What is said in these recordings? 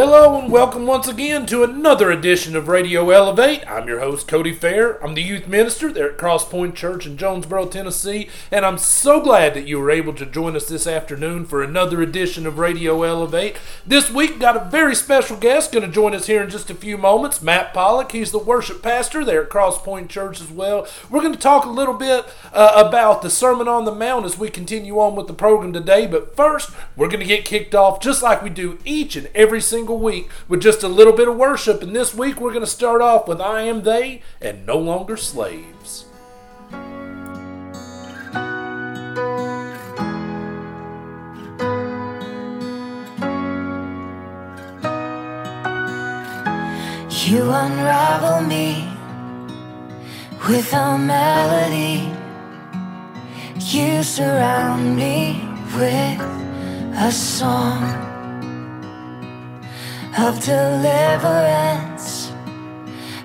Hello and welcome once again to another edition of Radio Elevate. I'm your host, Cody Fair. I'm the youth minister there at Cross Point Church in Jonesboro, Tennessee, and I'm so glad that you were able to join us this afternoon for another edition of Radio Elevate. This week, got a very special guest going to join us here in just a few moments, Matt Pollock. He's the worship pastor there at Cross Point Church as well. We're going to talk a little bit uh, about the Sermon on the Mount as we continue on with the program today, but first, we're going to get kicked off just like we do each and every single single week with just a little bit of worship. And this week we're going to start off with I Am They and No Longer Slaves. You unravel me with a melody. You surround me with a song of deliverance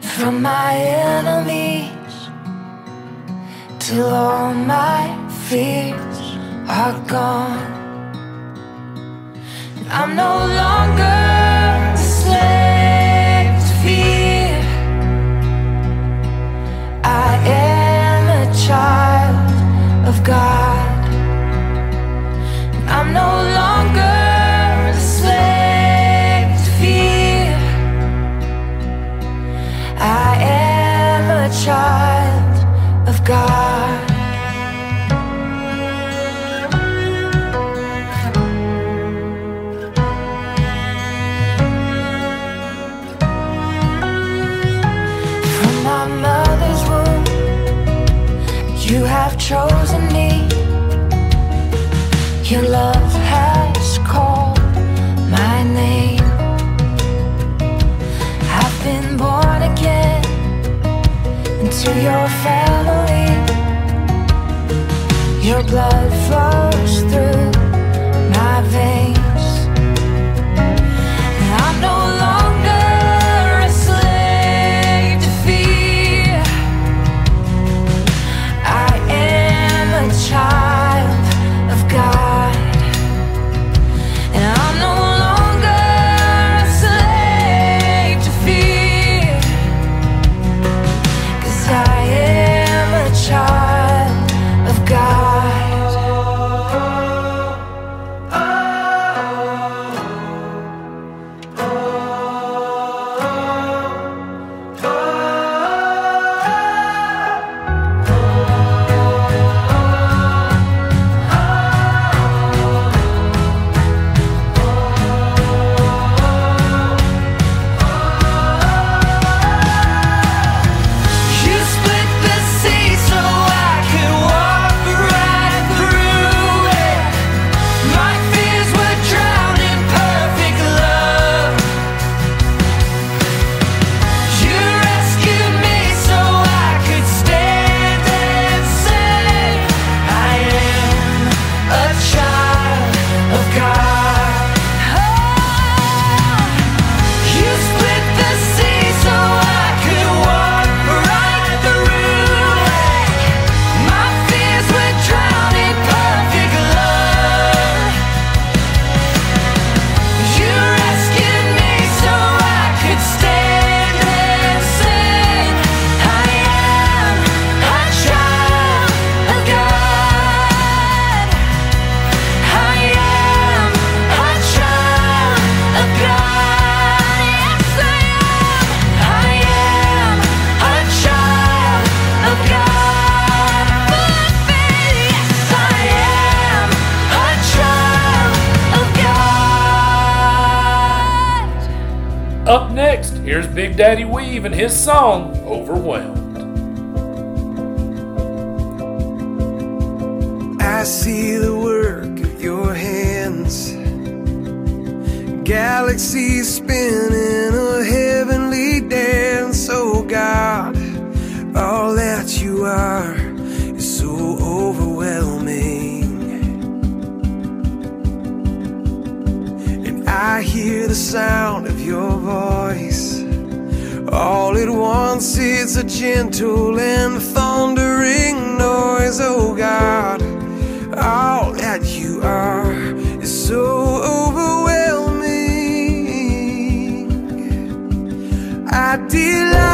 from my enemies till all my fears are gone. I'm no longer a slave to fear. I am a child of God. His song, I did.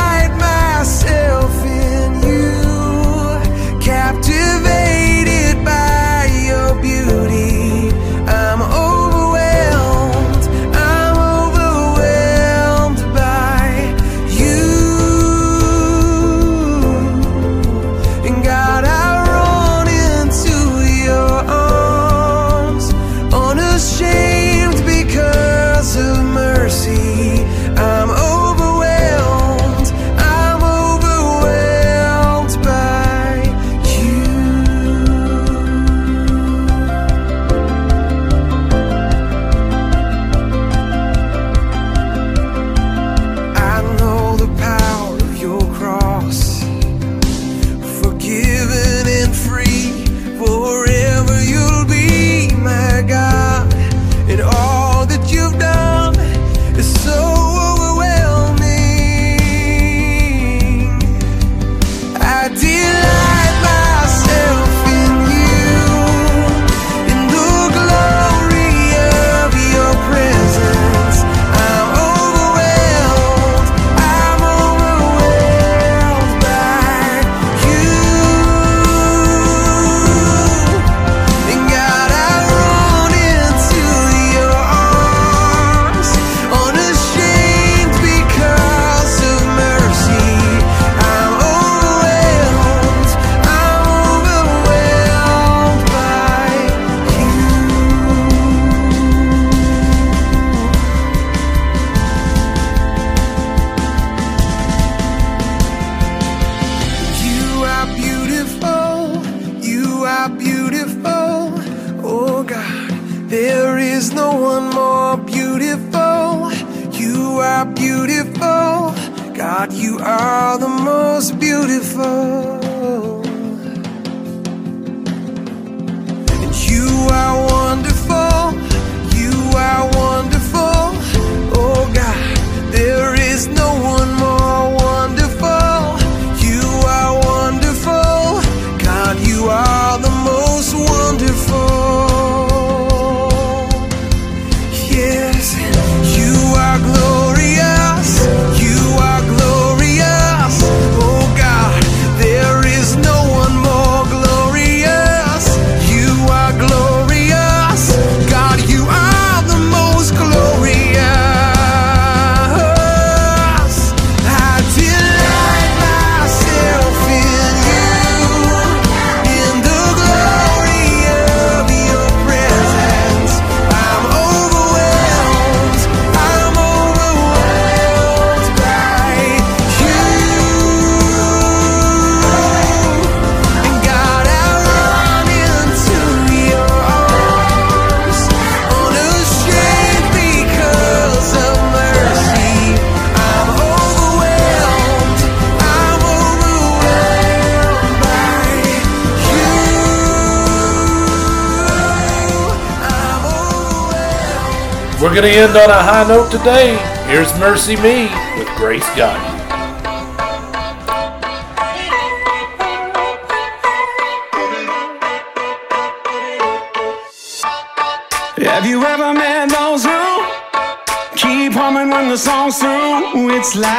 God, you are the most beautiful. We're going to end on a high note today. Here's MercyMe with Grace Got You. Have you ever met those who keep humming when the song's through? It's like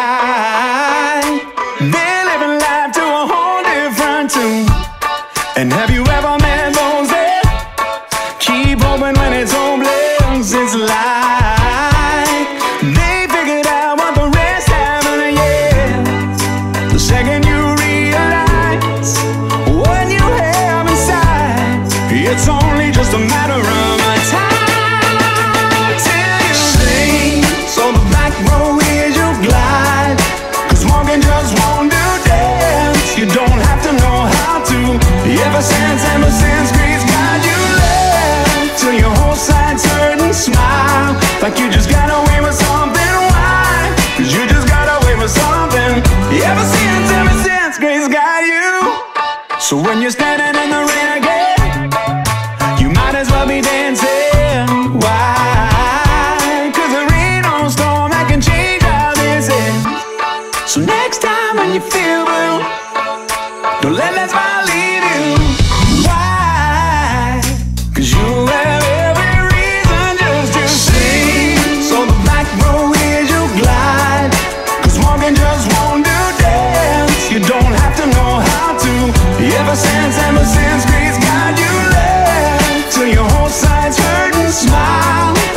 they're living life to a whole different tune. And have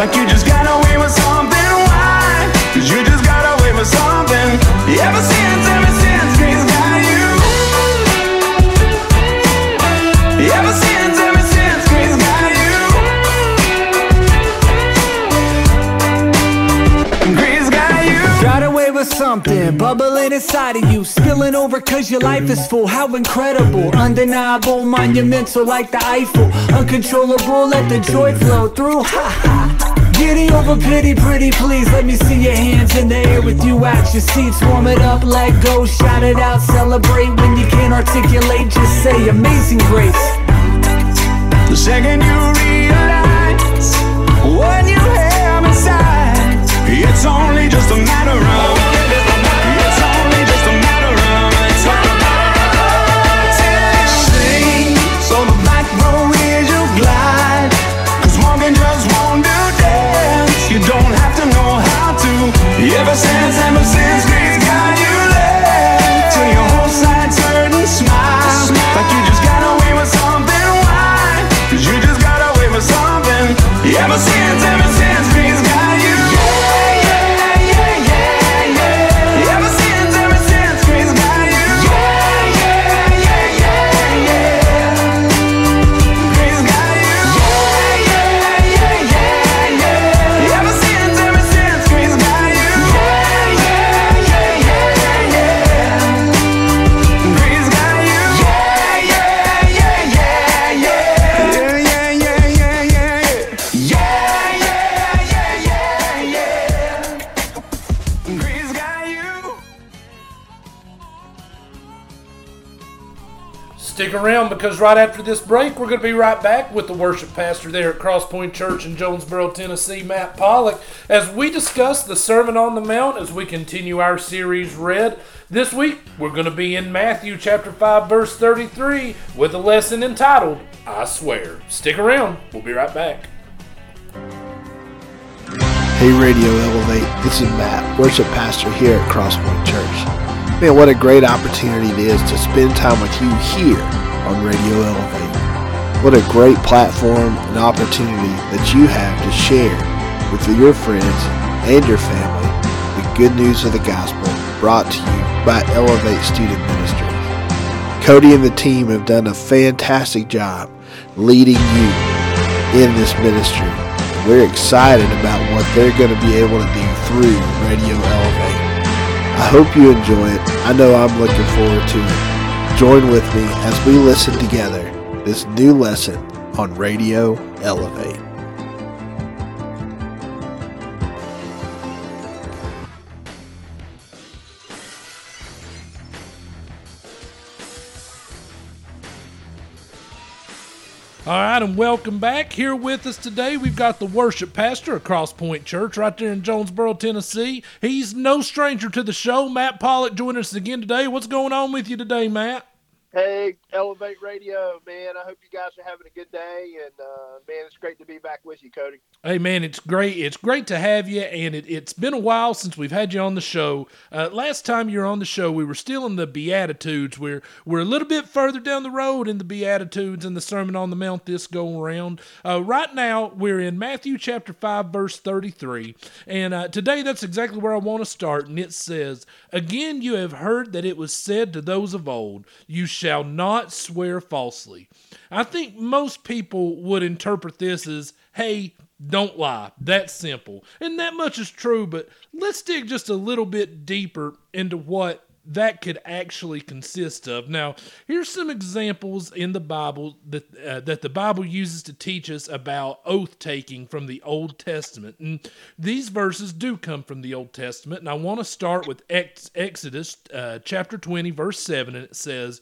Like you just got away with something. Why? Cause you just got away with something. Ever since, ever since, grace got you. Ever since, ever since, grace got you. Grace got you. Got away with something, bubbling inside of you, spilling over cause your life is full. How incredible, undeniable, monumental like the Eiffel. Uncontrollable, let the joy flow through. Ha ha. Giddy over pity, pretty please Let me see your hands in the air with you at your seats. Warm it up, let go, shout it out Celebrate. When you can't articulate Just say amazing grace. The second you realize When you have inside It's only just a matter of Stick around because right after this break, we're going to be right back with the worship pastor there at Crosspoint Church in Jonesboro, Tennessee, Matt Pollock, as we discuss the Sermon on the Mount as we continue our series read. This week, we're going to be in Matthew chapter 5, verse 33, with a lesson entitled, I Swear. Stick around. We'll be right back. Hey Radio Elevate, this is Matt, worship pastor here at Crosspoint Church. Man, what a great opportunity it is to spend time with you here on Radio Elevate. What a great platform and opportunity that you have to share with your friends and your family the good news of the gospel brought to you by Elevate Student Ministry. Cody and the team have done a fantastic job leading you in this ministry. We're excited about what they're going to be able to do through Radio Elevate. I hope you enjoy it. I know I'm looking forward to it. Join with me as we listen together this new lesson on Radio Elevate. All right, and welcome back. Here with us today, we've got the worship pastor of Crosspoint Church right there in Jonesboro, Tennessee. He's no stranger to the show. Matt Pollock joining us again today. What's going on with you today, Matt? Hey, Elevate Radio, man. I hope you guys are having a good day, and uh, man, it's great to be back with you, Cody. Hey, man, it's great. It's great to have you, and it, has been a while since we've had you on the show. Uh, last time you were on the show, we were still in the Beatitudes. We're we're a little bit further down the road in the Beatitudes and the Sermon on the Mount this go around. Uh, right now, we're in Matthew chapter five, verse thirty-three, and uh, today that's exactly where I want to start. And it says, "Again, you have heard that it was said to those of old, You shall." Shall not swear falsely. I think most people would interpret this as, hey, don't lie. That's simple. And that much is true, but let's dig just a little bit deeper into what that could actually consist of. Now, here's some examples in the Bible that uh, that the Bible uses to teach us about oath taking from the Old Testament. And these verses do come from the Old Testament, and I want to start with Ex- Exodus uh, chapter 20 verse 7 and it says,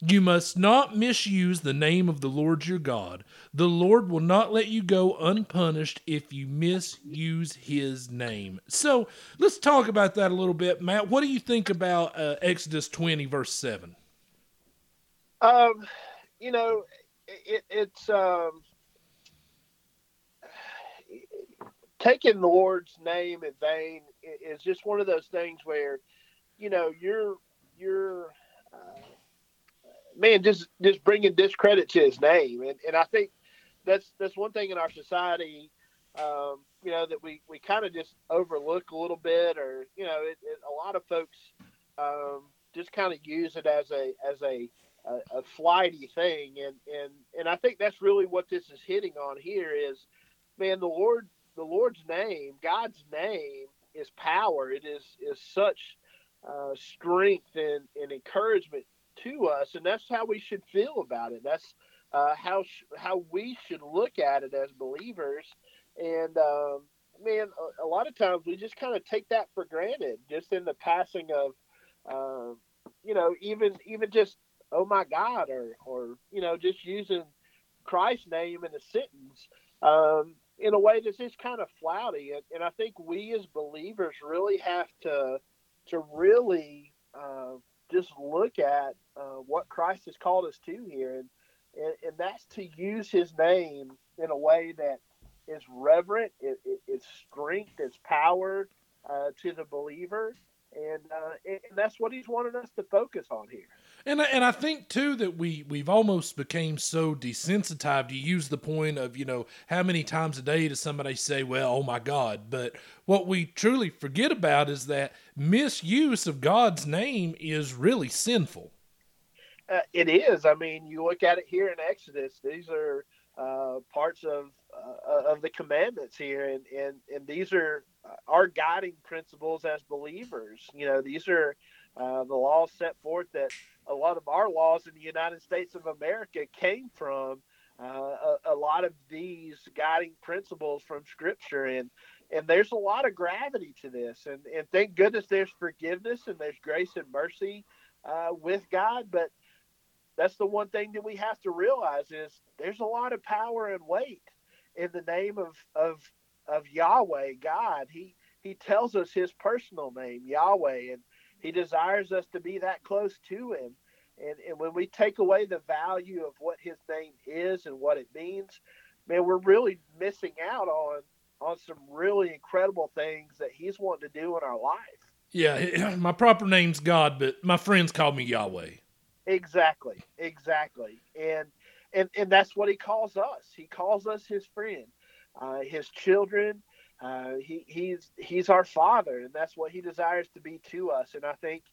you must not misuse the name of the Lord your God. The Lord will not let you go unpunished if you misuse his name. So let's talk about that a little bit. Matt, what do you think about uh, Exodus 20, verse 7? Um, you know, it, it's um, taking the Lord's name in vain is just one of those things where, you know, you're, you're, uh, man, just just bringing discredit to his name, and and I think that's that's one thing in our society, um, you know, that we we kind of just overlook a little bit, or you know, it, it, a lot of folks um, just kind of use it as a as a, a, a flighty thing, and and and I think that's really what this is hitting on here is, man, the Lord the Lord's name, God's name is power. It is is such uh, strength and, and encouragement to us, and that's how we should feel about it. That's uh, how sh- how we should look at it as believers. And um, man, a, a, lot of times we just kind of take that for granted, just in the passing of, uh, you know, even even just oh my God, or or you know, just using Christ's name in a sentence. Um, in a way that's just kind of flouty, and, and I think we as believers really have to to really uh, just look at uh, what Christ has called us to here, and, and, and that's to use His name in a way that is reverent, it, it, it's strength, it's power uh, to the believer, and, uh, and that's what He's wanted us to focus on here. And and I think too that we we've almost became so desensitized. You use the point of you know how many times a day does somebody say, "Well, oh my God," but what we truly forget about is that misuse of God's name is really sinful. Uh, it is. I mean, you look at it here in Exodus; these are uh, parts of uh, of the commandments here, and and and these are our guiding principles as believers. You know, these are uh, the laws set forth that a lot of our laws in the United States of America came from uh, a, a, lot of these guiding principles from Scripture, and and there's a lot of gravity to this, and and thank goodness there's forgiveness and there's grace and mercy uh, with God, but that's the one thing that we have to realize is there's a lot of power and weight in the name of of of Yahweh, God. He he tells us his personal name, Yahweh, and he desires us to be that close to him. And and when we take away the value of what his name is and what it means, man, we're really missing out on on some really incredible things that he's wanting to do in our life. Yeah, my proper name's God, but my friends call me Yahweh. Exactly, exactly, and and and that's what he calls us. He calls us his friend, uh, his children. Uh, he he's he's our father, and that's what he desires to be to us. And I think,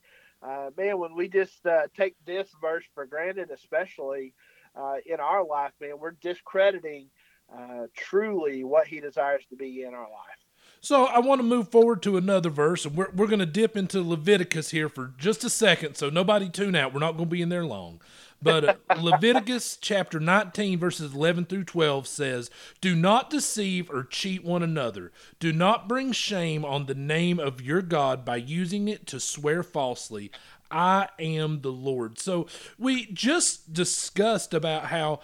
uh, man, when we just uh, take this verse for granted, especially uh, in our life, man, we're discrediting uh, truly what he desires to be in our life. So I want to move forward to another verse, and we're, we're going to dip into Leviticus here for just a second. So nobody tune out. We're not going to be in there long. But uh, Leviticus chapter 19, verses 11 through 12 says, Do not deceive or cheat one another. Do not bring shame on the name of your God by using it to swear falsely. I am the Lord. So we just discussed about how,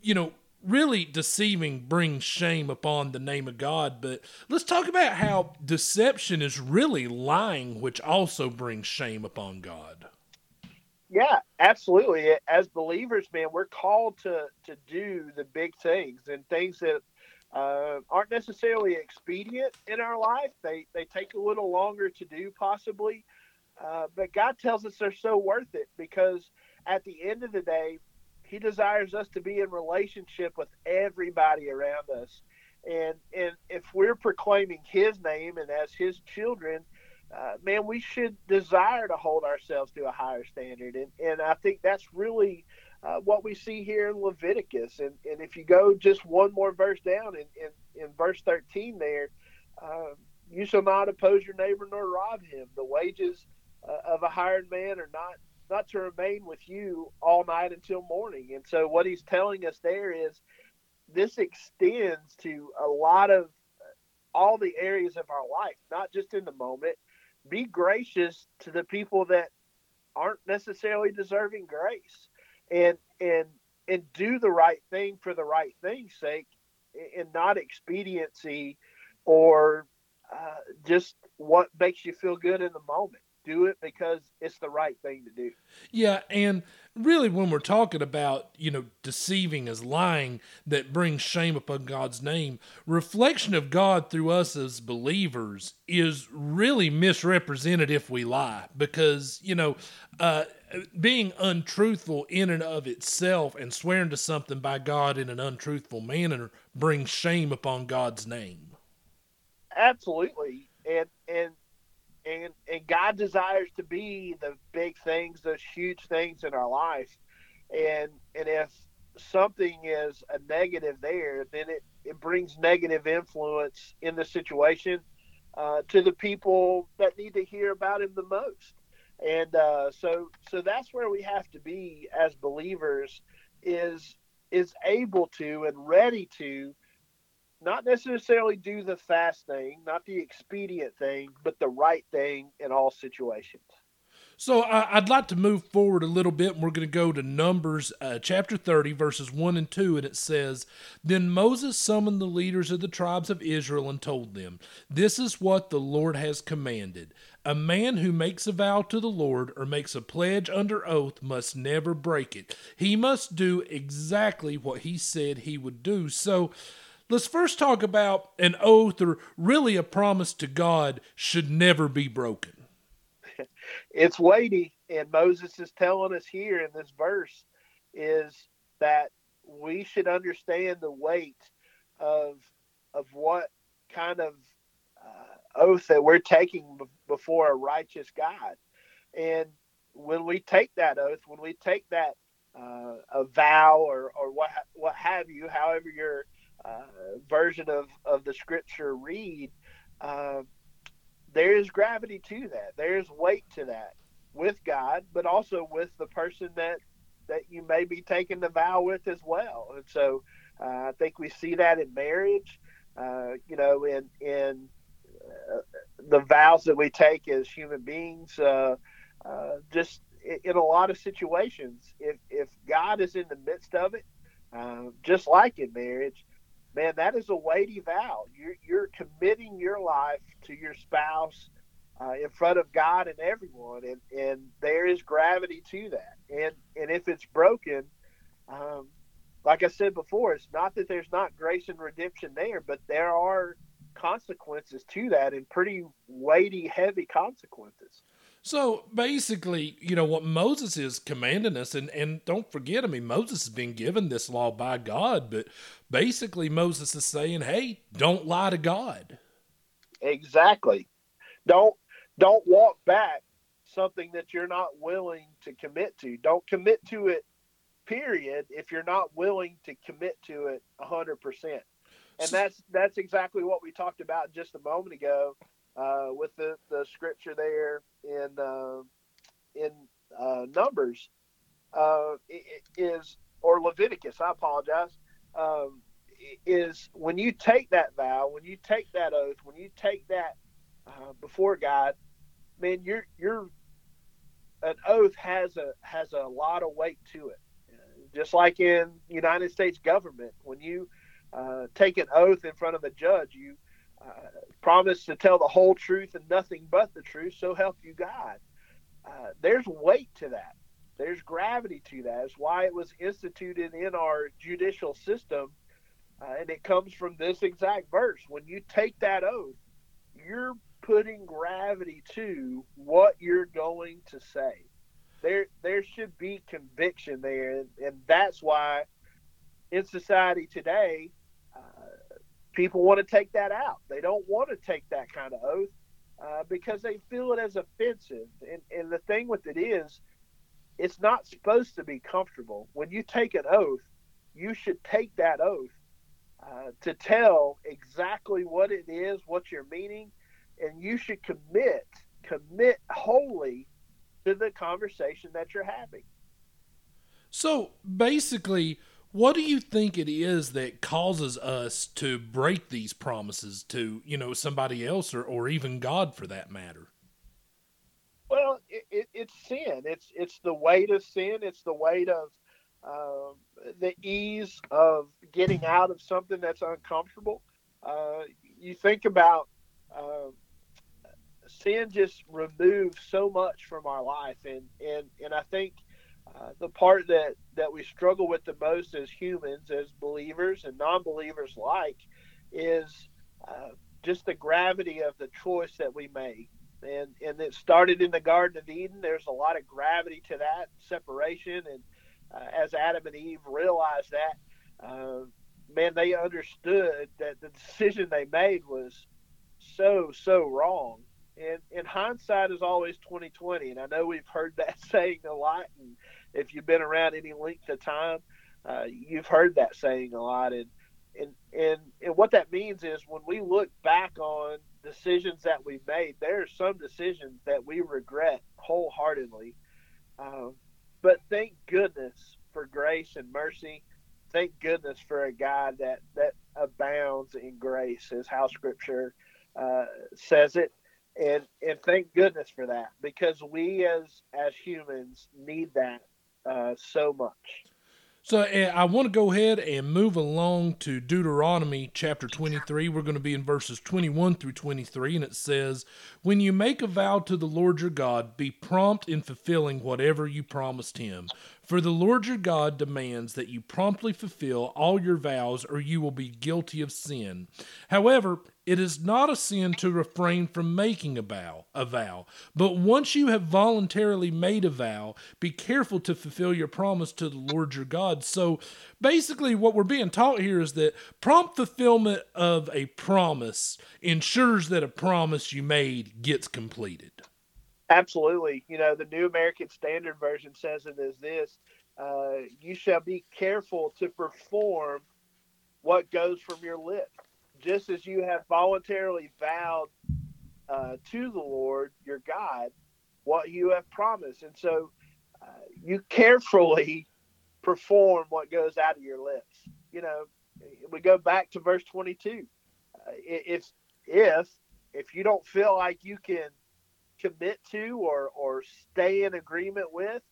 you know, really deceiving brings shame upon the name of God. But let's talk about how deception is really lying, which also brings shame upon God. Yeah, absolutely. As believers, man, we're called to to do the big things and things that uh, aren't necessarily expedient in our life. They they take a little longer to do, possibly, uh, but God tells us they're so worth it because at the end of the day, He desires us to be in relationship with everybody around us, and and if we're proclaiming His name and as His children, uh, man, we should desire to hold ourselves to a higher standard. And, and I think that's really uh, what we see here in Leviticus. And, and if you go just one more verse down in, in, in verse 13 there, uh, you shall not oppose your neighbor nor rob him. The wages uh, of a hired man are not not to remain with you all night until morning. And so what he's telling us there is this extends to a lot of all the areas of our life, not just in the moment, be gracious to the people that aren't necessarily deserving grace and and and do the right thing for the right thing's sake and not expediency or uh, just what makes you feel good in the moment do it because it's the right thing to do Yeah, and really when we're talking about, you know, deceiving as lying that brings shame upon God's name, reflection of God through us as believers is really misrepresented if we lie because, you know, uh, being untruthful in and of itself and swearing to something by God in an untruthful manner brings shame upon God's name. absolutely and and and and God desires to be the big things, those huge things in our life, and and if something is a negative there, then it it brings negative influence in the situation uh, to the people that need to hear about Him the most, and uh, so so that's where we have to be as believers is is able to and ready to not necessarily do the fast thing, not the expedient thing, but the right thing in all situations. So I'd like to move forward a little bit. And we're going to go to Numbers uh, chapter 30, verses 1 and 2. And it says, Then Moses summoned the leaders of the tribes of Israel and told them, This is what the Lord has commanded. A man who makes a vow to the Lord or makes a pledge under oath must never break it. He must do exactly what he said he would do. So let's first talk about an oath or really a promise to God should never be broken. it's weighty and moses is telling us here in this verse is that we should understand the weight of of what kind of uh, oath that we're taking b- before a righteous god and when we take that oath when we take that uh, a vow or or what what have you however your uh, version of of the scripture read uh, there is gravity to that. There's weight to that with God, but also with the person that that you may be taking the vow with as well. And so uh, I think we see that in marriage, uh, you know, in in uh, the vows that we take as human beings. Uh, uh, just in, in a lot of situations, if if God is in the midst of it, uh, just like in marriage, man, that is a weighty vow. You're, you're committing your life to your spouse uh, in front of God and everyone, and, and there is gravity to that. And and if it's broken, um, like I said before, it's not that there's not grace and redemption there, but there are consequences to that, and pretty weighty, heavy consequences. So basically, you know, what Moses is commanding us, and, and don't forget, I mean, Moses has been given this law by God, but basically, Moses is saying, hey, don't lie to God. Exactly. Don't don't walk back something that you're not willing to commit to. Don't commit to it, period, if you're not willing to commit to it 100%. And that's that's exactly what we talked about just a moment ago uh, with the, the scripture there in uh, in uh, Numbers uh, is or Leviticus. I apologize. Um, is when you take that vow, when you take that oath, when you take that uh, before God, man, you're you're an oath has a has a lot of weight to it. Just like in United States government, when you uh, take an oath in front of a judge, you promise to tell the whole truth and nothing but the truth, so help you God. Uh, there's weight to that. There's gravity to that. It's why it was instituted in our judicial system, uh, and it comes from this exact verse. When you take that oath, you're putting gravity to what you're going to say. There, there should be conviction there, and, and that's why in society today, people want to take that out. They don't want to take that kind of oath uh, because they feel it as offensive. And, and the thing with it is, it's not supposed to be comfortable. When you take an oath, you should take that oath uh, to tell exactly what it is, what you're meaning, and you should commit, commit wholly to the conversation that you're having. So basically, what do you think it is that causes us to break these promises to, you know, somebody else or, or even God for that matter? Well, it, it, it's sin. It's it's the weight of sin. It's the weight of uh, the ease of getting out of something that's uncomfortable. Uh, you think about uh, sin just removes so much from our life, and and and I think uh, the part that that we struggle with the most as humans, as believers and non-believers like, is uh, just the gravity of the choice that we made. And and it started in the Garden of Eden. There's a lot of gravity to that separation, and uh, as Adam and Eve realized that, uh, man, they understood that the decision they made was so so wrong. And and hindsight is always 2020, and I know we've heard that saying a lot, and if you've been around any length of time, uh, you've heard that saying a lot. And, and, and, and what that means is when we look back on decisions that we've made, there are some decisions that we regret wholeheartedly. Um, but thank goodness for grace and mercy. Thank goodness for a God that, that abounds in grace, is how Scripture uh, says it and and thank goodness for that because we as as humans need that uh, so much. So uh, I want to go ahead and move along to Deuteronomy chapter 23. We're going to be in verses 21 through 23, and it says, When you make a vow to the Lord your God, be prompt in fulfilling whatever you promised him. For the Lord your God demands that you promptly fulfill all your vows, or you will be guilty of sin. However, it is not a sin to refrain from making a vow, a vow. But once you have voluntarily made a vow, be careful to fulfill your promise to the Lord your God. So basically what we're being taught here is that prompt fulfillment of a promise ensures that a promise you made gets completed. Absolutely. You know, the New American Standard Version says it as this uh, You shall be careful to perform what goes from your lips just as you have voluntarily vowed uh, to the Lord your God what you have promised. And so uh, you carefully perform what goes out of your lips. You know, we go back to verse 22. Uh, if, if, if you don't feel like you can commit to or, or stay in agreement with,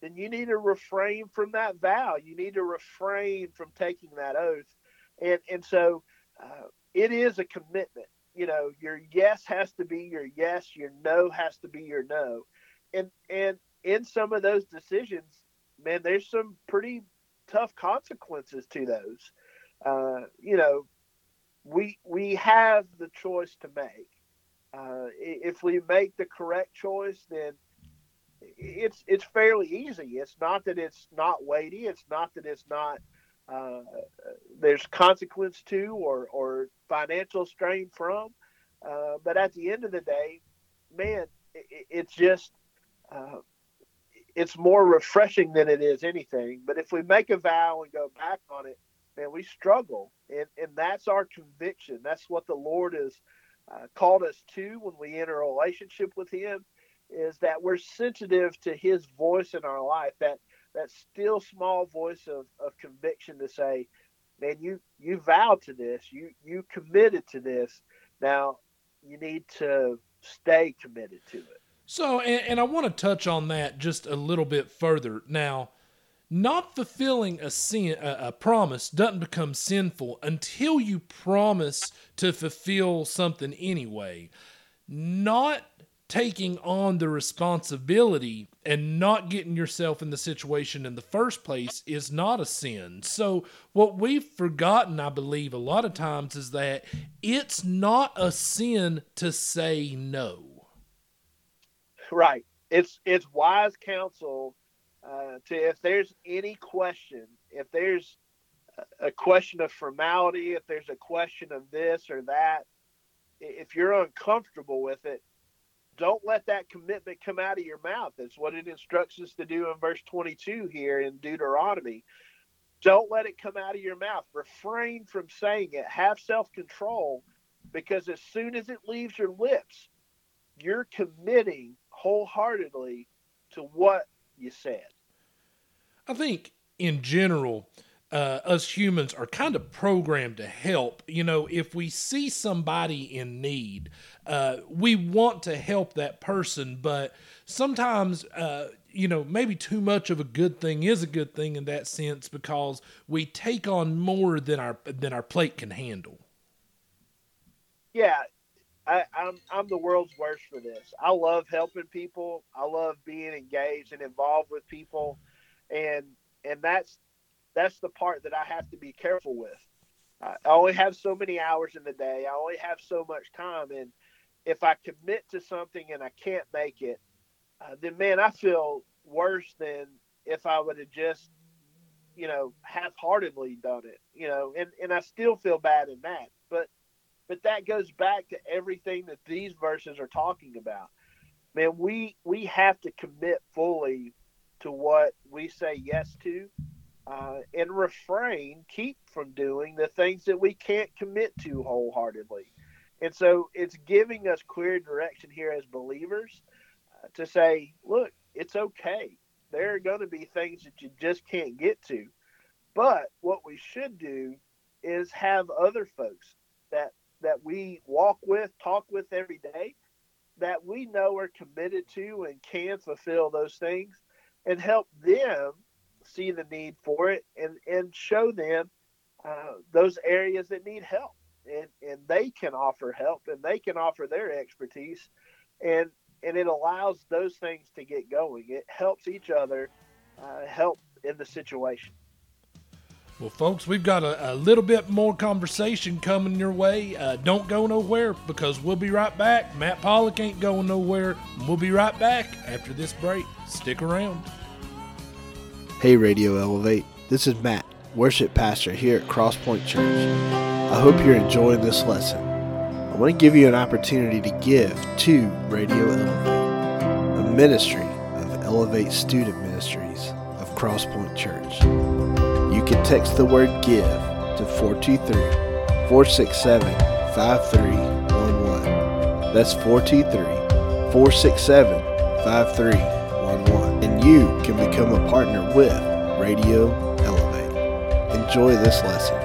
then you need to refrain from that vow. You need to refrain from taking that oath. And and so uh, it is a commitment. You know, your yes has to be your yes, your no has to be your no. And and in some of those decisions, man, there's some pretty tough consequences to those. Uh, you know, we we have the choice to make. Uh, if we make the correct choice, then it's it's fairly easy. It's not that it's not weighty. It's not that it's not uh, there's consequence to or or financial strain from. Uh, but at the end of the day, man, it, it's just uh, it's more refreshing than it is anything. But if we make a vow and go back on it, man, we struggle, and and that's our conviction. That's what the Lord has uh, called us to when we enter a relationship with Him, is that we're sensitive to His voice in our life. That that still small voice of, of conviction to say, man, you you vowed to this, you you committed to this. Now you need to stay committed to it. So, and, and I want to touch on that just a little bit further. Now, not fulfilling a sin, a, a promise doesn't become sinful until you promise to fulfill something anyway. Not taking on the responsibility and not getting yourself in the situation in the first place is not a sin. So, what we've forgotten, I believe, a lot of times is that it's not a sin to say no. Right. It's it's wise counsel uh, to if there's any question, if there's a question of formality, if there's a question of this or that, if you're uncomfortable with it, don't let that commitment come out of your mouth. That's what it instructs us to do in verse 22 here in Deuteronomy. Don't let it come out of your mouth. Refrain from saying it. Have self control because as soon as it leaves your lips, you're committing wholeheartedly to what you said. I think in general, uh, us humans are kind of programmed to help. You know, if we see somebody in need, uh, we want to help that person, but sometimes, uh, you know, maybe too much of a good thing is a good thing in that sense because we take on more than our than our plate can handle. Yeah, I, I'm I'm the world's worst for this. I love helping people. I love being engaged and involved with people, and and that's that's the part that I have to be careful with. I only have so many hours in the day. I only have so much time, and if I commit to something and I can't make it, uh, then man, I feel worse than if I would have just, you know, half-heartedly done it. You know, and and I still feel bad in that. But but that goes back to everything that these verses are talking about. Man, we we have to commit fully to what we say yes to uh, and refrain, keep from doing the things that we can't commit to wholeheartedly. And so it's giving us clear direction here as believers uh, to say, look, it's okay. There are going to be things that you just can't get to. But what we should do is have other folks that that we walk with, talk with every day, that we know are committed to and can fulfill those things and help them see the need for it and and show them uh, those areas that need help and and they can offer help and they can offer their expertise and and it allows those things to get going it helps each other uh, help in the situation well, folks, we've got a, a, little bit more conversation coming your way. Uh, don't go nowhere because we'll be right back. Matt Pollock ain't going nowhere. We'll be right back after this break. Stick around. Hey, Radio Elevate. This is Matt, worship pastor here at Crosspoint Church. I hope you're enjoying this lesson. I want to give you an opportunity to give to Radio Elevate, a ministry of Elevate Student Ministries of Crosspoint Church. You can text the word GIVE to 423 467 5311. That's 423 467 5311 and you can become a partner with Radio Elevate. Enjoy this lesson.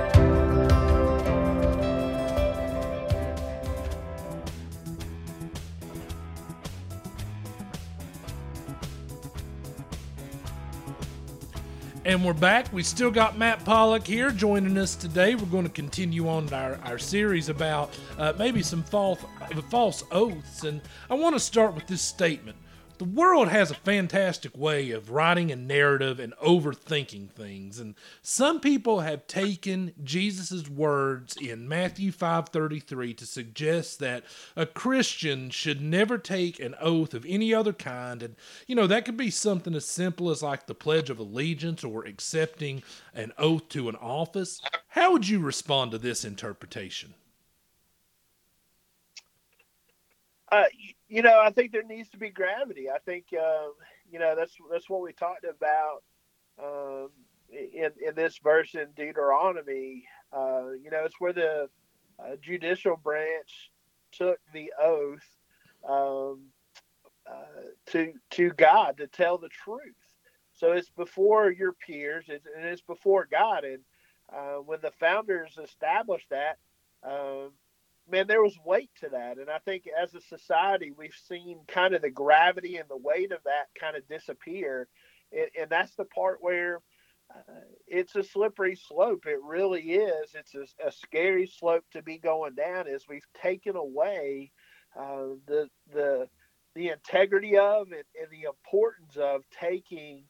And we're back. We still got Matt Pollock here joining us today. We're going to continue on our, our series about uh, maybe some false, false oaths. And I want to start with this statement the world has a fantastic way of writing a narrative and overthinking things and some people have taken jesus' words in matthew 5.33 to suggest that a christian should never take an oath of any other kind and you know that could be something as simple as like the pledge of allegiance or accepting an oath to an office. How would you respond to this interpretation? Uh, you, know, I think there needs to be gravity. I think, um, you know, that's that's what we talked about um, in in this verse in Deuteronomy. Uh, you know, it's where the uh, judicial branch took the oath um, uh, to to God to tell the truth. So it's before your peers, it's, and it's before God. And uh, when the founders established that, um, man, there was weight to that. And I think as a society, we've seen kind of the gravity and the weight of that kind of disappear. And, and that's the part where uh, it's a slippery slope. It really is. It's a, a, scary slope to be going down as we've taken away uh, the, the, the integrity of and, and the importance of taking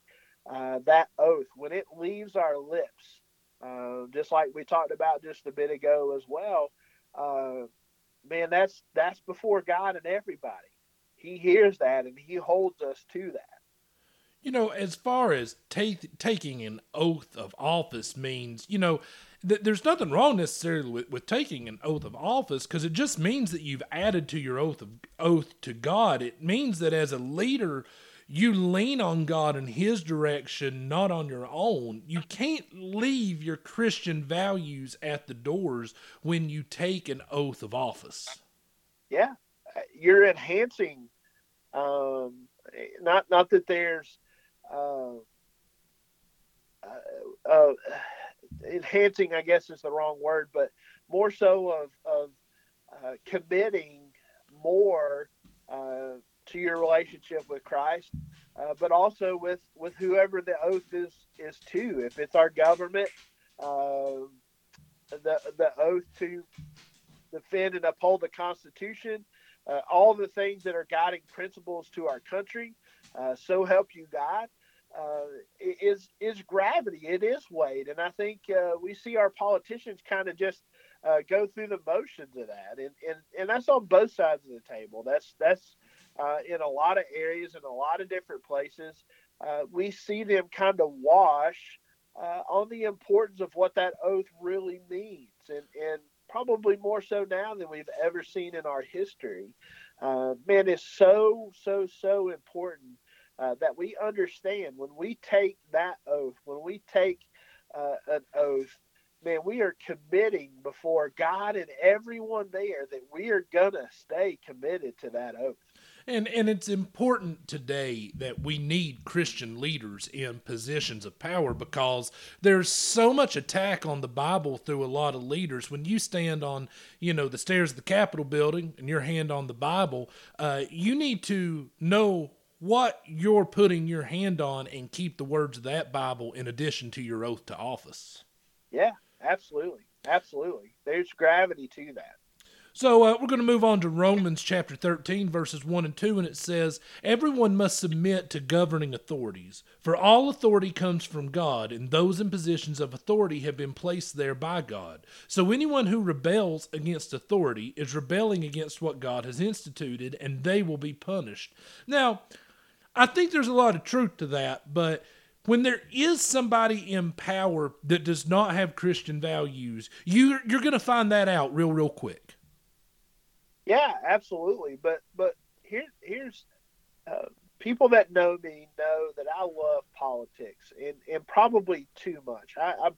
uh, that oath when it leaves our lips. Uh, just like we talked about just a bit ago as well, uh, man, that's that's before God and everybody. He hears that and he holds us to that. You know, as far as take, taking an oath of office means, you know, th- there's nothing wrong necessarily with, with taking an oath of office because it just means that you've added to your oath of oath to God. It means that as a leader, you lean on God and His direction, not on your own. You can't leave your Christian values at the doors when you take an oath of office. Yeah, you're enhancing. Um, not not that there's uh, uh, uh, enhancing. I guess is the wrong word, but more so of of uh, committing more uh, to your relationship with Christ, uh, but also with with whoever the oath is is to. If it's our government, uh, the the oath to defend and uphold the Constitution, uh, all the things that are guiding principles to our country. Uh, so help you God. Uh, is is gravity. It is weight, and I think uh, we see our politicians kind of just go through the motions of that, and, and and that's on both sides of the table. That's that's uh, in a lot of areas in a lot of different places. Uh, we see them kind of wash uh, on the importance of what that oath really means, and, and probably more so now than we've ever seen in our history. Uh, man, it's so, so, so important uh, that we understand when we take that oath, when we take uh, an oath, man, we are committing before God and everyone there that we are going to stay committed to that oath. And and it's important today that we need Christian leaders in positions of power because there's so much attack on the Bible through a lot of leaders. When you stand on, you know, the stairs of the Capitol building and your hand on the Bible, uh, you need to know what you're putting your hand on and keep the words of that Bible in addition to your oath to office. Yeah, absolutely. Absolutely. There's gravity to that. So uh, we're going to move on to Romans chapter 13, verses 1 and 2, and it says, Everyone must submit to governing authorities, for all authority comes from God, and those in positions of authority have been placed there by God. So anyone who rebels against authority is rebelling against what God has instituted, and they will be punished. Now, I think there's a lot of truth to that, but when there is somebody in power that does not have Christian values, you, you're going to find that out real, real quick. Yeah, absolutely. But but here here's uh, people that know me know that I love politics and, and probably too much. I,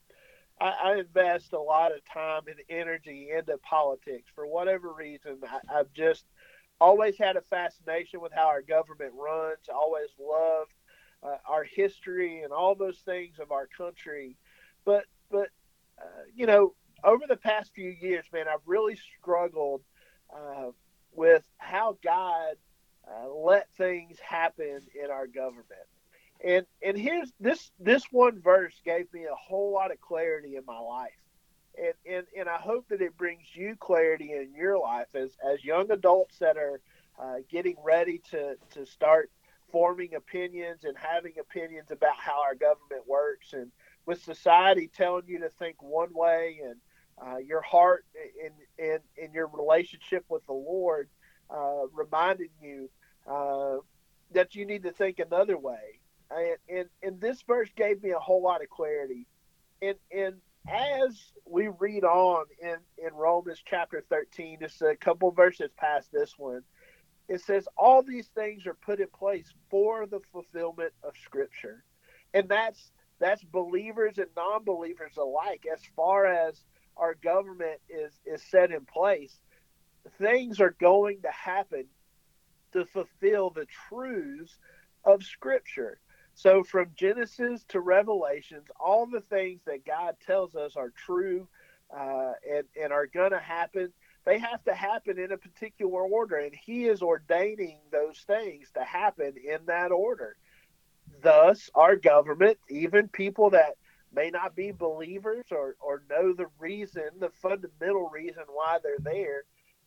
I I invest a lot of time and energy into politics for whatever reason. I, I've just always had a fascination with how our government runs. Always loved uh, our history and all those things of our country. But but uh, you know, over the past few years, man, I've really struggled uh, with how God uh, let things happen in our government. And and here's this this one verse gave me a whole lot of clarity in my life. And and, and I hope that it brings you clarity in your life as as young adults that are uh, getting ready to to start forming opinions and having opinions about how our government works and with society telling you to think one way and uh, your heart in, in in your relationship with the Lord uh, reminding you uh, that you need to think another way. And, and, and this verse gave me a whole lot of clarity. And, and as we read on in, in Romans chapter 13, just a couple verses past this one, it says, All these things are put in place for the fulfillment of Scripture. And that's that's believers and non-believers alike as far as our government is is set in place things are going to happen to fulfill the truths of Scripture. So, from Genesis to Revelations, all the things that God tells us are true uh, and, and are going to happen, they have to happen in a particular order. And He is ordaining those things to happen in that order. Thus, our government, even people that may not be believers or, or know the reason, the fundamental reason why they're there,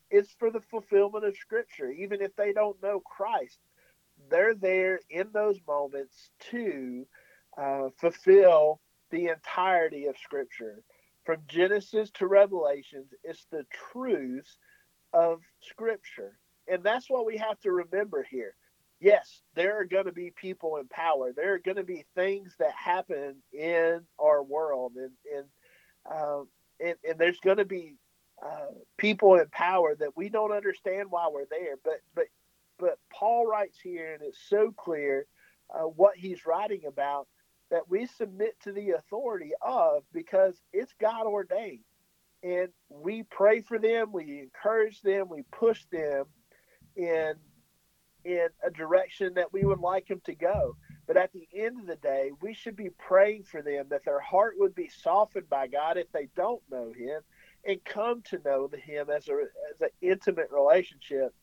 it's for the fulfillment of Scripture. Even if they don't know Christ, they're there in those moments to uh, fulfill the entirety of Scripture. From Genesis to Revelations, it's the truths of Scripture. And that's what we have to remember here. Yes, there are going to be people in power. There are going to be things that happen in our world, and and um, and, and there's going to be uh, people in power that we don't understand why we're there. But but but Paul writes here, and it's so clear uh, what he's writing about that we submit to the authority of because it's God ordained, and we pray for them, we encourage them, we push them in in a direction that we would like them to go. But at the end of the day, we should be praying for them that their heart would be softened by God if they don't know Him, and come to know him as a as an intimate relationship,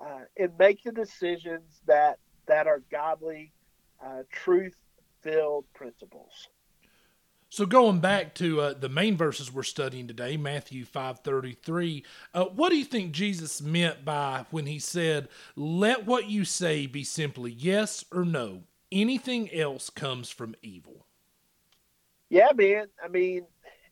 uh, and make the decisions that that are godly, uh, truth filled principles. So going back to uh, the main verses we're studying today, Matthew five thirty three, uh, what do you think Jesus meant by when he said, "Let what you say be simply yes or no. Anything else comes from evil." Yeah, man. I mean,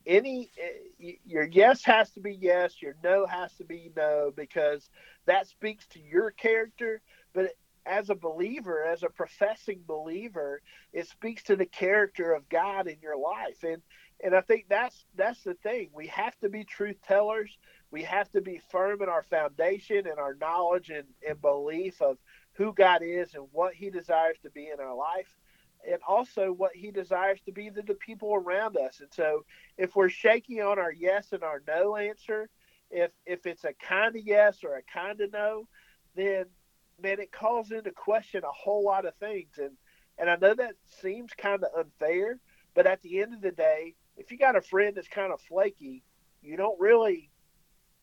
any eh, your yes has to be yes your no has to be no because that speaks to your character but as a believer as a professing believer it speaks to the character of god in your life. And and i think that's that's the thing. We have to be truth tellers. We have to be firm in our foundation and our knowledge and, and belief of who god is and what he desires to be in our life and also what he desires to be to the people around us. And so if we're shaky on our yes and our no answer, if if it's a kind of yes or a kind of no, then man, it calls into question a whole lot of things. And and I know that seems kind of unfair, but at the end of the day, if you got a friend that's kind of flaky, you don't really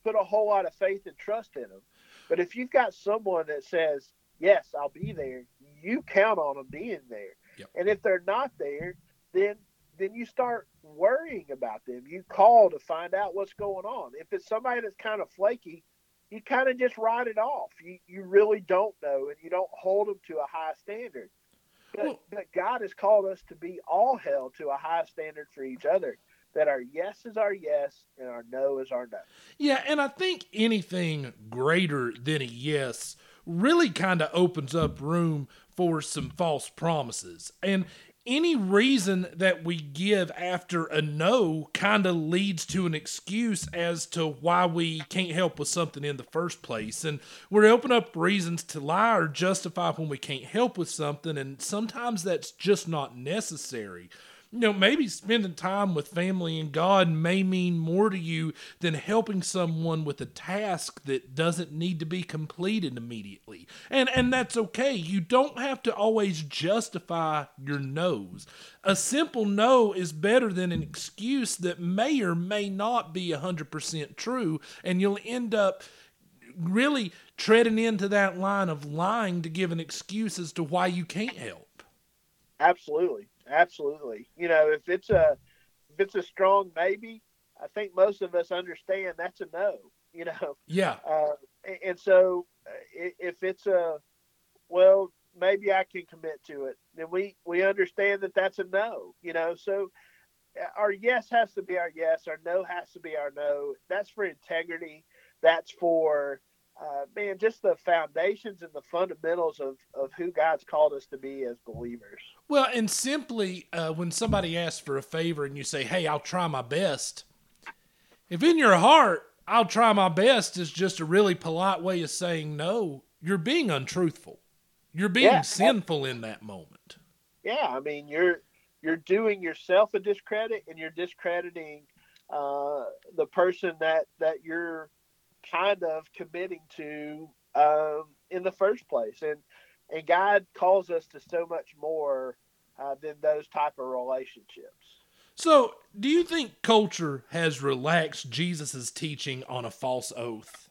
put a whole lot of faith and trust in them. But if you've got someone that says, "Yes, I'll be there," you count on them being there. Yep. And if they're not there, then then you start worrying about them. You call to find out what's going on. If it's somebody that's kind of flaky, you kind of just write it off. You you really don't know, and you don't hold them to a high standard. But, Well- but God has called us to be all held to a high standard for each other. That our yes is our yes and our no is our no. Yeah, and I think anything greater than a yes really kind of opens up room for some false promises. And any reason that we give after a no kind of leads to an excuse as to why we can't help with something in the first place. And we're opening up reasons to lie or justify when we can't help with something, and sometimes that's just not necessary you know, maybe spending time with family and God may mean more to you than helping someone with a task that doesn't need to be completed immediately. And and that's okay. You don't have to always justify your no's. A simple no is better than an excuse that may or may not be 100% true and you'll end up really treading into that line of lying to give an excuse as to why you can't help. Absolutely, absolutely. You know, if it's a if it's a strong maybe, I think most of us understand that's a no. You know, Yeah. uh, and- and so uh, if it's a well, maybe I can commit to it, then we we understand that that's a no. You know, so uh, our yes has to be our yes, our no has to be our no. That's for integrity. That's for uh, man, just the foundations and the fundamentals of of who God's called us to be as believers. Well, and simply uh, when somebody asks for a favor and you say, "Hey, I'll try my best," if in your heart "I'll try my best" is just a really polite way of saying no, you're being untruthful. You're being Yeah. sinful in that moment. Yeah, I mean you're you're doing yourself a discredit and you're discrediting uh, the person that that you're kind of committing to um, in the first place, and and God calls us to so much more uh, than those type of relationships. So, do you think culture has relaxed Jesus' teaching on a false oath?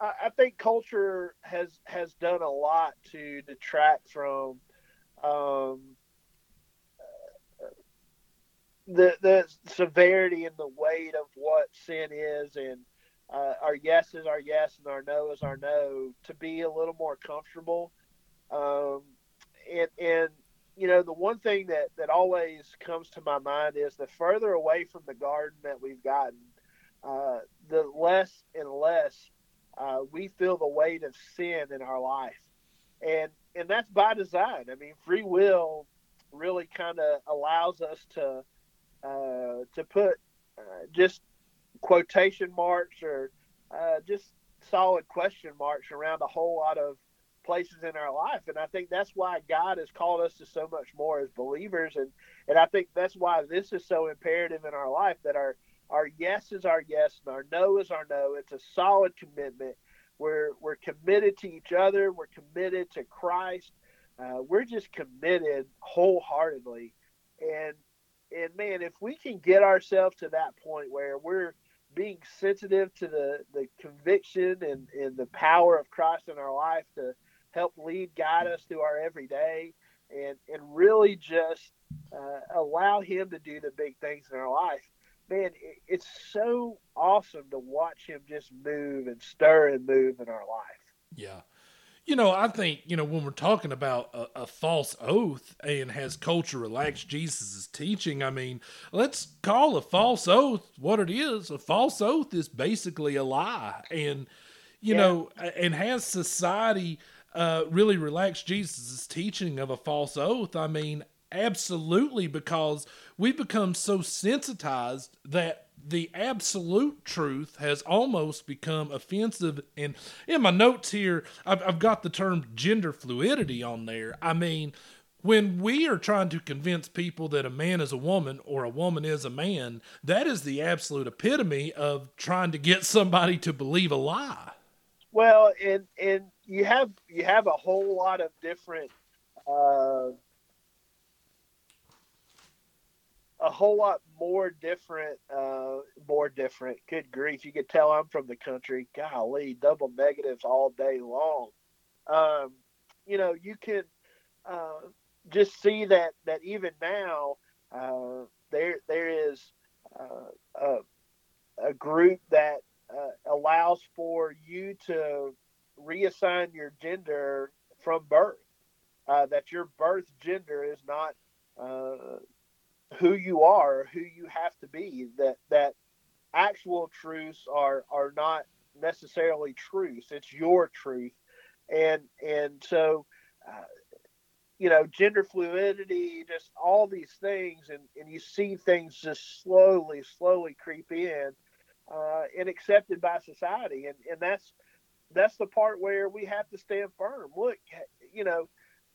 I, I think culture has has done a lot to detract from um, the the severity and the weight of what sin is, and uh, our yes is our yes and our no is our no. To be a little more comfortable, um, and and you know the one thing that that always comes to my mind is the further away from the garden that we've gotten, uh, the less and less uh, we feel the weight of sin in our life, and and that's by design. I mean, free will really kind of allows us to uh, to put uh, just quotation marks or uh, just solid question marks around a whole lot of places in our life, and I think that's why God has called us to so much more as believers, and and I think that's why this is so imperative in our life that our our yes is our yes and our no is our no. It's a solid commitment. We're we're committed to each other. We're committed to Christ. Uh, we're just committed wholeheartedly, and and man, if we can get ourselves to that point where we're being sensitive to the the conviction and and the power of Christ in our life to help lead guide us through our everyday, and and really just uh, allow Him to do the big things in our life man, it, it's so awesome to watch him just move and stir and move in our life. Yeah. You know, I think, you know, when we're talking about a, a false oath and has culture relaxed Jesus' teaching, I mean, let's call a false oath what it is. A false oath is basically a lie. And, you Yeah. know, and has society uh, really relaxed Jesus' teaching of a false oath? I mean, absolutely, because we've become so sensitized that the absolute truth has almost become offensive. And in my notes here, I've, I've got the term gender fluidity on there. I mean, when we are trying to convince people that a man is a woman or a woman is a man, that is the absolute epitome of trying to get somebody to believe a lie. Well, and and you have you have a whole lot of different uh, a whole lot more different uh, more different. Good grief, you could tell I'm from the country. Golly, double negatives all day long. Um, you know, you can uh, just see that that even now uh, there there is uh, a, a group that uh, allows for you to reassign your gender from birth. Uh, that your birth gender is not uh, who you are, who you have to be. That that actual truths are are not necessarily truths. It's your truth, and and so. Uh, you know, gender fluidity, just all these things, and, and you see things just slowly, slowly creep in uh, and accepted by society, and and that's that's the part where we have to stand firm. Look, you know,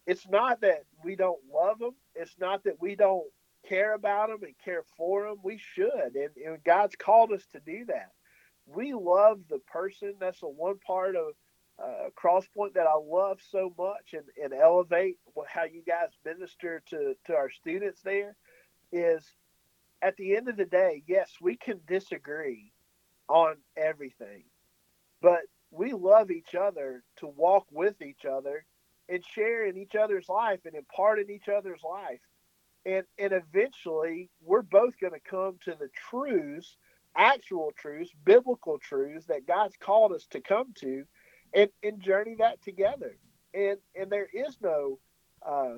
it's not that we don't love them. It's not that we don't care about them and care for them. We should, and, and God's called us to do that. We love the person. That's the one part of uh, Crosspoint that I love so much, and, and elevate how you guys minister to to our students. There is at the end of the day, yes, we can disagree on everything, but we love each other to walk with each other and share in each other's life and impart in each other's life. And, and eventually, we're both going to come to the truths, actual truths, biblical truths that God's called us to come to and, and journey that together. And, and there is no uh,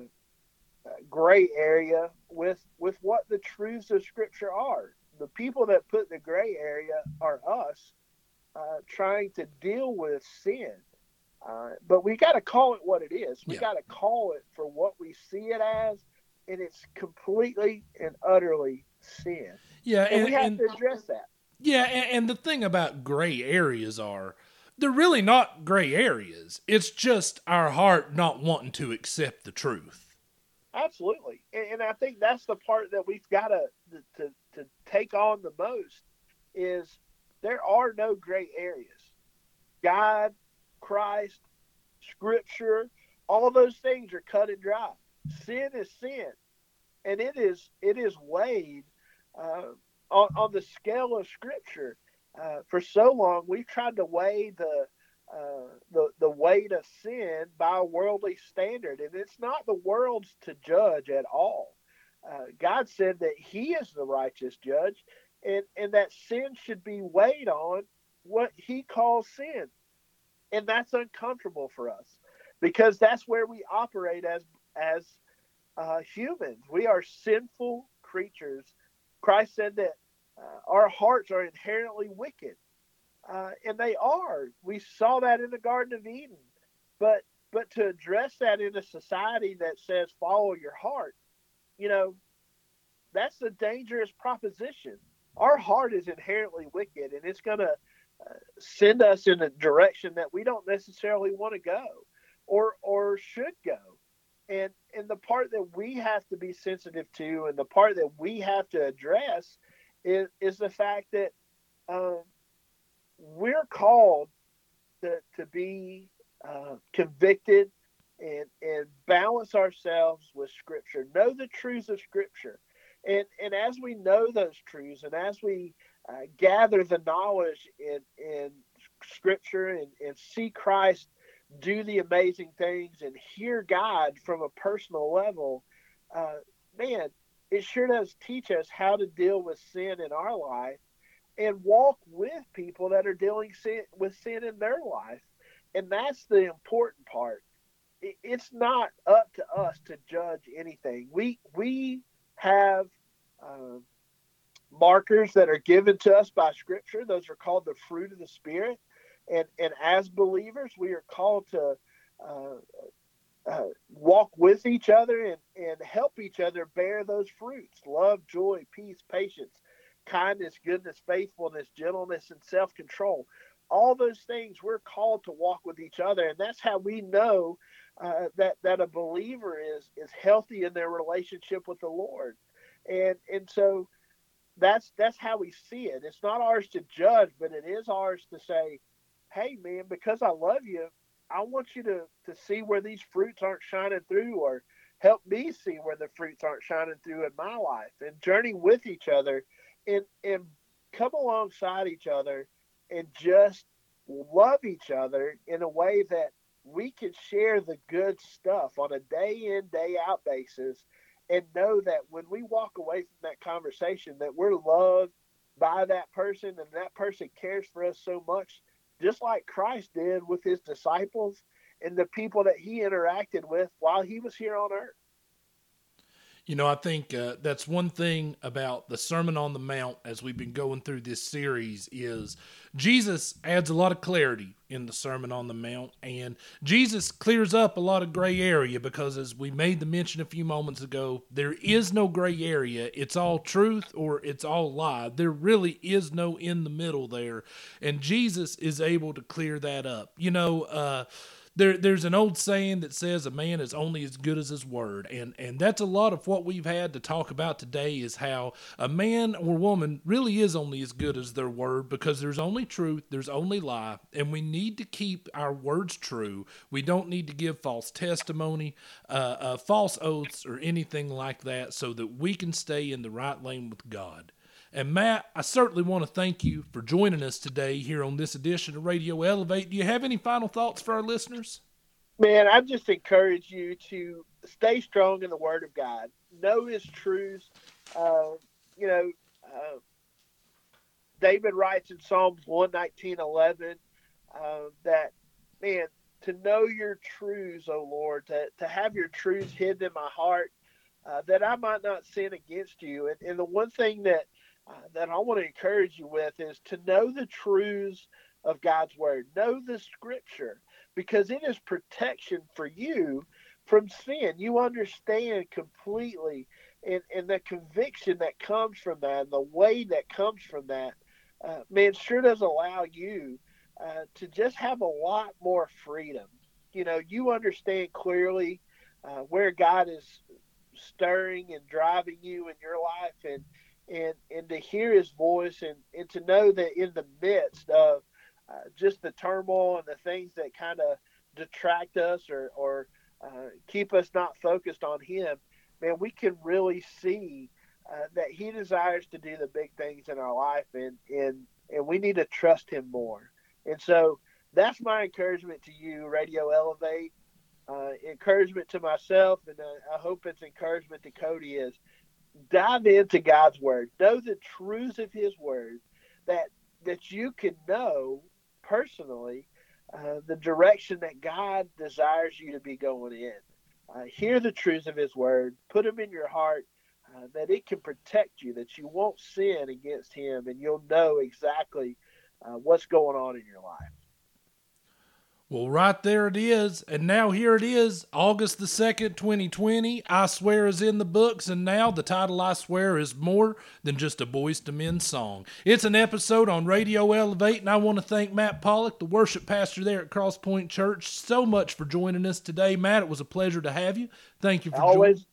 gray area with, with what the truths of Scripture are. The people that put the gray area are us uh, trying to deal with sin. Uh, but we got to call it what it is. We Yeah. got to call it for what we see it as, and it's completely and utterly sin. Yeah, And, and, we have and- to address that. yeah, and, and the thing about gray areas are they're really not gray areas. It's just our heart not wanting to accept the truth. Absolutely, and, and I think that's the part that we've got to, to to take on the most is there are no gray areas. God, Christ, Scripture, all those things are cut and dry. Sin is sin, and it is it is weighed uh, on on the scale of Scripture. Uh, for so long, we've tried to weigh the uh, the the weight of sin by a worldly standard, and it's not the world's to judge at all. Uh, God said that He is the righteous judge, and and that sin should be weighed on what He calls sin, and that's uncomfortable for us because that's where we operate as as uh, humans. We are sinful creatures. Christ said that uh, our hearts are inherently wicked. Uh, and they are. We saw that in the Garden of Eden. But but to address that in a society that says follow your heart, you know, that's a dangerous proposition. Our heart is inherently wicked, and it's going to uh, send us in a direction that we don't necessarily want to go, or or should go. And and the part that we have to be sensitive to, and the part that we have to address, is is the fact that. Um, we're called to, to be uh, convicted and and balance ourselves with scripture know the truths of scripture and and as we know those truths and as we uh, gather the knowledge in in scripture and, and see christ do the amazing things and hear god from a personal level uh, man it sure does teach us how to deal with sin in our life and walk with people that are dealing sin, with sin in their life. And that's the important part. It's not up to us to judge anything. We we have um, markers that are given to us by Scripture. Those are called the fruit of the Spirit. And and as believers, we are called to uh, uh, walk with each other and, and help each other bear those fruits: love, joy, peace, patience kindness, goodness, faithfulness, gentleness, and self control. All those things we're called to walk with each other, and that's how we know uh, that that a believer is is healthy in their relationship with the Lord, and and so that's that's how we see it. It's not ours to judge, but it is ours to say, "Hey, man, because I love you, I want you to to see where these fruits aren't shining through, or help me see where the fruits aren't shining through in my life, and journey with each other." and and come alongside each other and just love each other in a way that we can share the good stuff on a day in day out basis and know that when we walk away from that conversation that we're loved by that person and that person cares for us so much just like Christ did with his disciples and the people that he interacted with while he was here on earth You know, I think uh, that's one thing about the Sermon on the Mount as we've been going through this series is Jesus adds a lot of clarity in the Sermon on the Mount, and Jesus clears up a lot of gray area because, as we made the mention a few moments ago, there is no gray area. It's all truth or it's all lie. There really is no in the middle there, and Jesus is able to clear that up. You know, uh, there there's an old saying that says a man is only as good as his word. And and that's a lot of what we've had to talk about today is how a man or woman really is only as good as their word because there's only truth there's only lie and we need to keep our words true. We don't need to give false testimony uh, uh, false oaths or anything like that so that we can stay in the right lane with god and Matt, I certainly want to thank you for joining us today here on this edition of Radio Elevate. Do you have any final thoughts for our listeners? Man, I just encourage you to stay strong in the Word of God. Know His truths. Uh, you know, uh, David writes in Psalms 119, 11, uh, that, man, to know your truths, O Lord, to, to have your truths hidden in my heart, uh, that I might not sin against you. And, and the one thing that that I want to encourage you with is to know the truths of God's word, know the scripture, because it is protection for you from sin. You understand completely, and, and the conviction that comes from that, and the way that comes from that, uh, man, sure does allow you uh, to just have a lot more freedom. You know, you understand clearly uh, where God is stirring and driving you in your life, and and and to hear His voice, and and to know that in the midst of uh, just the turmoil and the things that kind of detract us or or uh, keep us not focused on Him, man, we can really see uh, that He desires to do the big things in our life, and and and we need to trust Him more. And so that's my encouragement to you, Radio Elevate. Uh, encouragement to myself, and uh, I hope it's encouragement to Cody is dive into God's word. Know the truths of His word that that you can know personally uh, the direction that God desires you to be going in. Uh, hear the truths of His word. Put them in your heart. Uh, that it can protect you, that you won't sin against Him, and you'll know exactly uh, what's going on in your life. Well, right there it is. And now here it is, August the 2nd, 2020. I Swear is in the books. And now the title I Swear is more than just a Boyz II Men song. It's an episode on Radio Elevate. And I want to thank Matt Pollock, the worship pastor there at Crosspoint Church, so much for joining us today. Matt, it was a pleasure to have you. Thank you for always.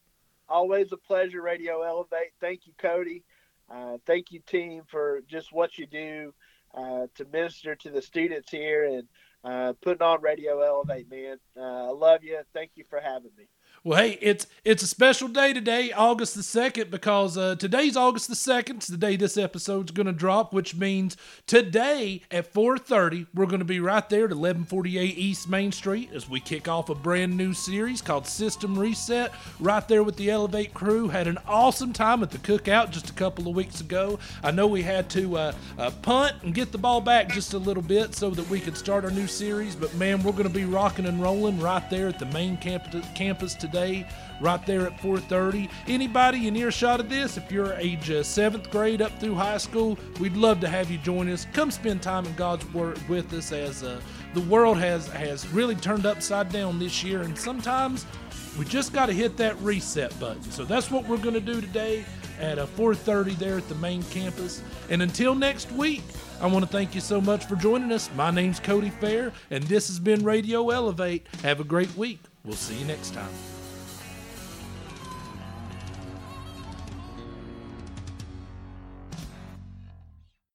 Always a pleasure, Radio Elevate. Thank you, Cody. Uh, thank you, team, for just what you do uh, to minister to the students here. And uh, putting on Radio Elevate, man. Uh, I love you. Thank you for having me. Well, hey, it's it's a special day today, August the second, because uh, today's August the second. It's the day this episode's going to drop, which means today at four thirty, we're going to be right there at eleven forty eight East Main Street as we kick off a brand new series called System Reset. Right there with the Elevate crew, had an awesome time at the cookout just a couple of weeks ago. I know we had to uh, uh, punt and get the ball back just a little bit so that we could start our new series, but man, we're going to be rocking and rolling right there at the main campus campus today right there at 4.30 anybody in earshot of this if you're age uh, seventh grade up through high school we'd love to have you join us come spend time in god's word with us as uh, the world has has really turned upside down this year and sometimes we just got to hit that reset button so that's what we're going to do today at uh, 4.30 there at the main campus and until next week I want to thank you so much for joining us. My name's Cody Fair, and this has been Radio Elevate. Have a great week. We'll see you next time.